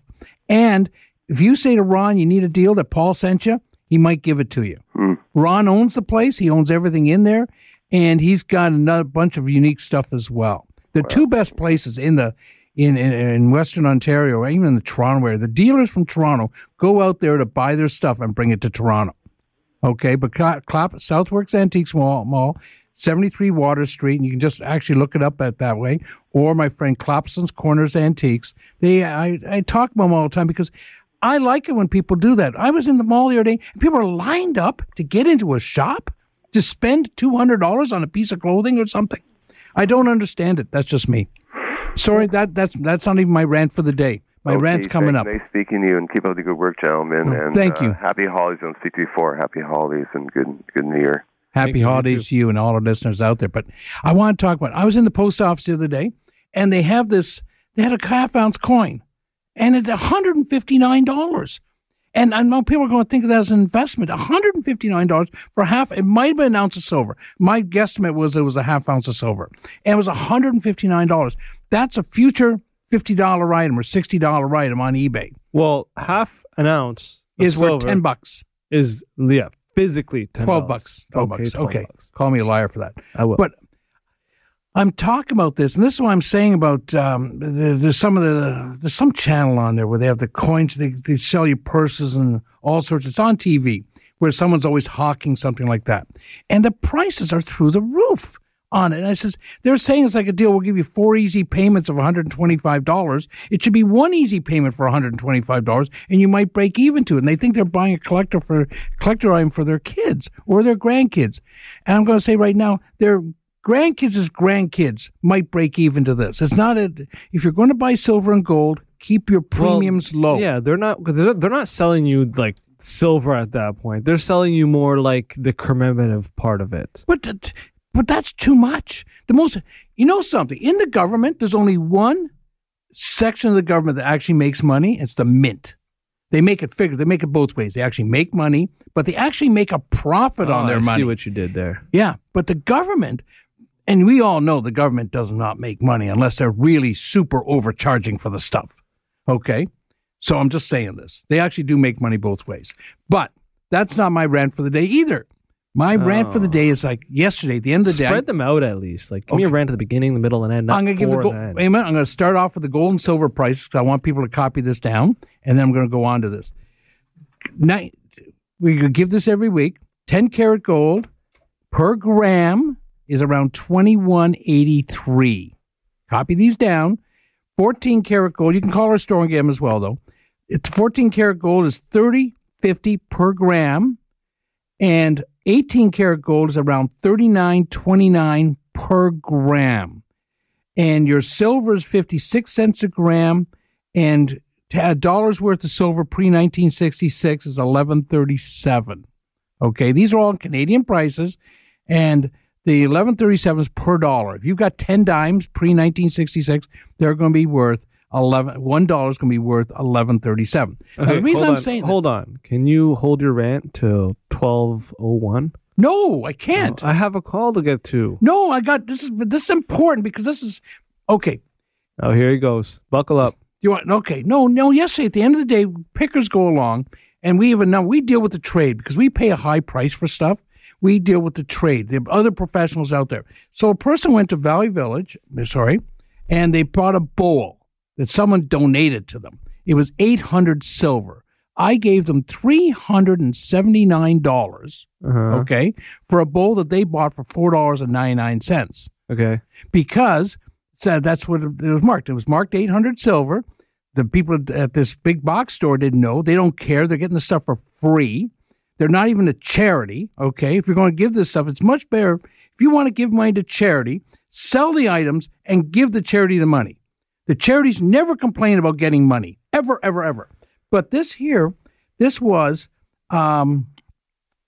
And if you say to Ron, you need a deal that Paul sent you, he might give it to you. Hmm. Ron owns the place. He owns everything in there. And he's got another bunch of unique stuff as well. The two best places in the in, in, in Western Ontario, or even in the Toronto area, the dealers from Toronto go out there to buy their stuff and bring it to Toronto. Okay, but Cla- Clap, Southworks Antiques Mall, Mall, 73 Water Street, and you can just actually look it up at that way. Or my friend Clapson's Corners Antiques. They, I, I talk about them all the time because I like it when people do that. I was in the mall the other day, and people are lined up to get into a shop to spend $200 on a piece of clothing or something. I don't understand it. That's just me. Sorry, that that's that's not even my rant for the day. My Okay, rant's coming thank- up. Nice speaking to you, and keep up the good work, gentlemen. Oh, and thank uh, you. Happy holidays on speak to you before. Happy holidays and good good New Year. Happy holidays to you and all our listeners out there. But I want to talk about. I was in the post office the other day, and they have this. They had a half ounce coin, and it's one hundred and fifty nine dollars. And I know people are going to think of that as an investment. One hundred and fifty nine dollars for half. It might have been an ounce of silver. My guesstimate was it was a half ounce of silver, and it was one hundred and fifty nine dollars. That's a future fifty dollar item or sixty dollar item on eBay. Well, half an ounce Is worth 10 bucks. Is yeah, physically ten. Twelve bucks. Twelve okay, bucks. 12 okay. bucks. Call me a liar for that. I will. But I'm talking about this, and this is what I'm saying about um, there's some of the there's some channel on there where they have the coins they, they sell you purses and all sorts. It's on TV where someone's always hawking something like that, and the prices are through the roof on it. And I says they're saying it's like a deal. We'll give you four easy payments of 125 dollars. It should be one easy payment for 125 dollars, and you might break even to it. And they think they're buying a collector for collector item for their kids or their grandkids. And I'm going to say right now, their grandkids' grandkids might break even to this. It's not a. If you're going to buy silver and gold, keep your premiums Well, low. Yeah, they're not. They're, they're not selling you like silver at that point. They're selling you more like the commemorative part of it. But that- but that's too much. The most you know something in the government. There's only one section of the government that actually makes money. It's the mint. They make it figure. They make it both ways. They actually make money, but they actually make a profit Oh, on their I money. See what you did there. Yeah, but the government, and we all know the government does not make money unless they're really super overcharging for the stuff. Okay, so I'm just saying this. They actually do make money both ways, but that's not my rant for the day either. My rant for the oh. day is like yesterday, at the end of the day. I- Spread them out at least. Like, give me a rant at the beginning, the middle, and end. Not I'm going to give the four gold. Wait a minute. I'm going to start off with the gold and silver prices because I want people to copy this down, and then I'm going to go on to this. Ni- we could give this every week. 10 karat gold per gram is around 2183. Copy these down. 14 karat gold. You can call our store and get them as well, though. It's 14 karat gold is 3050 per gram, and 18 karat gold is around 39.29 per gram. And your silver is 56 cents a gram, and a dollar's worth of silver pre 1966 is 1137. Okay, these are all Canadian prices, and the 1137s per dollar. If you've got 10 dimes pre 1966, they're going to be worth 11 one dollar is going to be worth 1137. Now, Okay, the reason hold I'm on, saying that- hold on. Can you hold your rant till twelve oh one? No, I can't. Oh, I have a call to get to. No, I got this is this is important because this is okay. Oh, here he goes. Buckle up. You want okay? No, no. Yesterday, at the end of the day, pickers go along, and we even know we deal with the trade because we pay a high price for stuff. We deal with the trade. There are other professionals out there. So a person went to Valley Village, sorry, and they bought a bowl that someone donated to them. It was eight hundred silver. I gave them three hundred and seventy nine dollars. Uh-huh. Okay, for a bowl that they bought for four dollars and ninety nine cents Okay. because so that's what it was marked. It was marked 800 silver. The people at this big box store didn't know. They don't care. They're getting the stuff for free. They're not even a charity. Okay. If you're going to give this stuff, it's much better. If you want to give money to charity, sell the items and give the charity the money. The charities never complain about getting money, ever, ever, ever. But this here, this was um,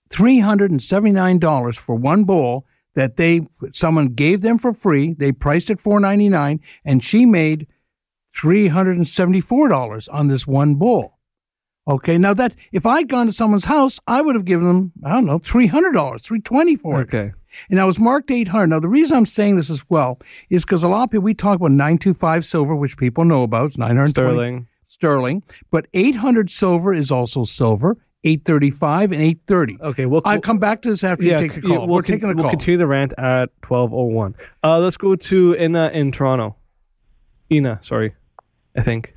$379 for one bowl that they someone gave them for free. They priced it four ninety nine, and she made three hundred and seventy four dollars on this one bowl. Okay, now that if I'd gone to someone's house, I would have given them I don't know three hundred dollars, three twenty for it. Okay. And I was marked eight hundred. Now the reason I'm saying this as well is because a lot of people we talk about nine two five silver, which people know about. It's nine hundred Sterling. sterling, but eight hundred silver is also silver. Eight thirty five and eight thirty. Okay, we'll I'll come back to this after you take c- call. We'll We're con- taking a call. We'll continue the rant at twelve oh one. Uh, let's go to Ina in Toronto. Ina, sorry, I think.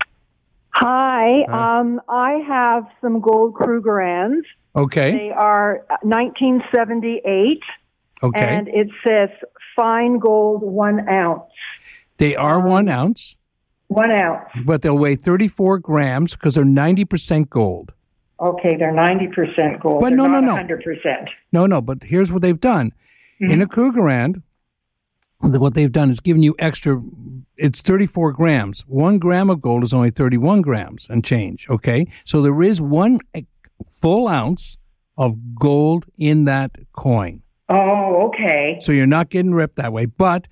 Hi, Hi. um, I have some gold Krugerrands. Okay. They are 1978, Okay. and it says fine gold one ounce. They are one ounce, One ounce. but they'll weigh 34 grams because they're 90% gold. Okay, they're 90% gold. But They're no, no, not no. 100%. No, no, but here's what they've done. Mm-hmm. In a Krugerrand, what they've done is given you extra, it's 34 grams. One gram of gold is only 31 grams and change, okay? So there is one full ounce of gold in that coin. Oh, okay. So you're not getting ripped that way. But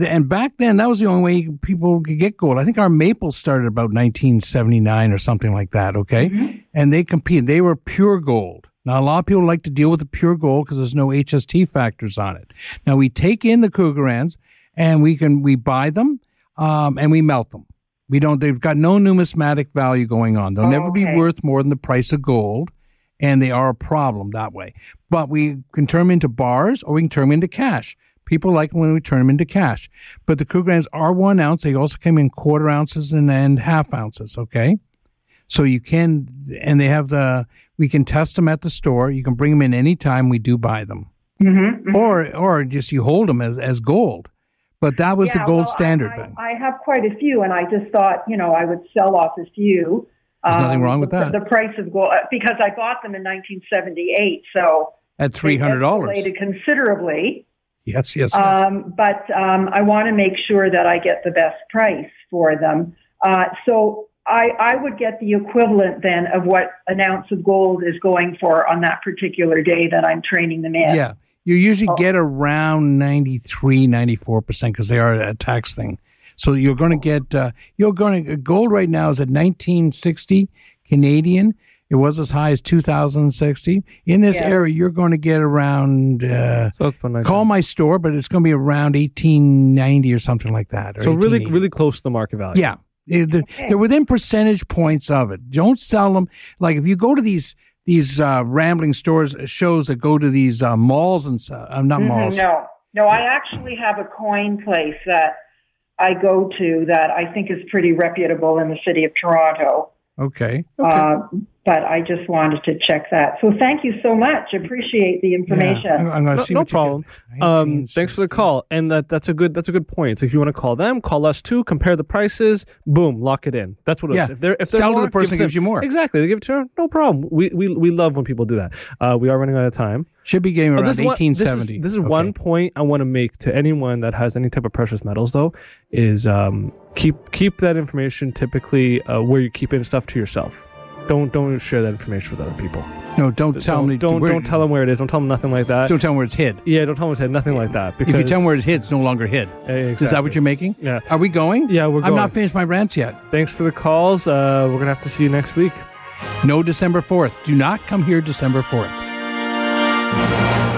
and back then that was the only way people could get gold. I think our maple started about 1979 or something like that. Okay, mm-hmm. and they competed They were pure gold. Now a lot of people like to deal with the pure gold because there's no HST factors on it. Now we take in the Krugerrands and we can we buy them um, and we melt them. We don't. They've got no numismatic value going on. They'll Oh, never be worth more than the price of gold and they are a problem that way. But we can turn them into bars or we can turn them into cash. People like when we turn them into cash. But the Krugerrands are one ounce. They also come in quarter ounces and, and half ounces. Okay. So you can, and they have the, we can test them at the store. You can bring them in anytime. We do buy them. Mm-hmm. Or, or just you hold them as, as gold. But that was the gold well, standard. I, then. I, have quite a few, and I just thought, you know, I would sell off a few. There's nothing wrong with the, that. The price of gold, uh, because I bought them in 1978, so At $300. escalated considerably. Yes, yes, yes. Um, but um, I want to make sure that I get the best price for them. Uh, so I, I would get the equivalent then of what an ounce of gold is going for on that particular day that I'm training them in. Yeah. You usually Oh. get around 93, 94% because they are a tax thing. So you're going to get, uh, you're going to, gold right now is at 1960. Canadian. It was as high as 2060. In this Yeah. area, you're going to get around, uh, So call my store, but it's going to be around 1890 or something like that. or So really, really close to the market value. Yeah. They're, they're- within percentage points of it. Don't sell them. Like if you go to these these uh, rambling stores, shows that go to these uh, malls and stuff, uh, not Mhm, malls. No, no, I actually have a coin place that I go to that I think is pretty reputable in the city of Toronto. Okay. Uh, but I just wanted to check that. So thank you so much. Appreciate the information. I'm, I'm going to no, see no what problem. Um, thanks for the call, and that that's a good that's a good point. So if you want to call them, call us too. Compare the prices. Boom, lock it in. That's what it is. Yeah. If they're if they're Sell to the person give gives them- you more. Exactly. They give it to her. No problem. We we we love when people do that. Uh, we are running out of time. Should be getting Oh, around this is one- 1870. This is, this is one point I want to make to anyone that has any type of precious metals, though, is um, keep keep that information typically uh, where you keep in stuff to yourself. Don't don't share that information with other people. No, don't tell don't, them. Don't where- don't tell them where it is. Don't tell them nothing like that. Don't tell them where it's hid. Yeah, don't tell them where it's hid. Nothing like that. Because If you tell them where it's hid, it's no longer hid. Exactly. Is that what you're making? Yeah. Are we going? Yeah, we're Going. I'm not finished my rants yet. Thanks for the calls. Uh, we're gonna have to see you next week. No December 4th. Do not come here December 4th.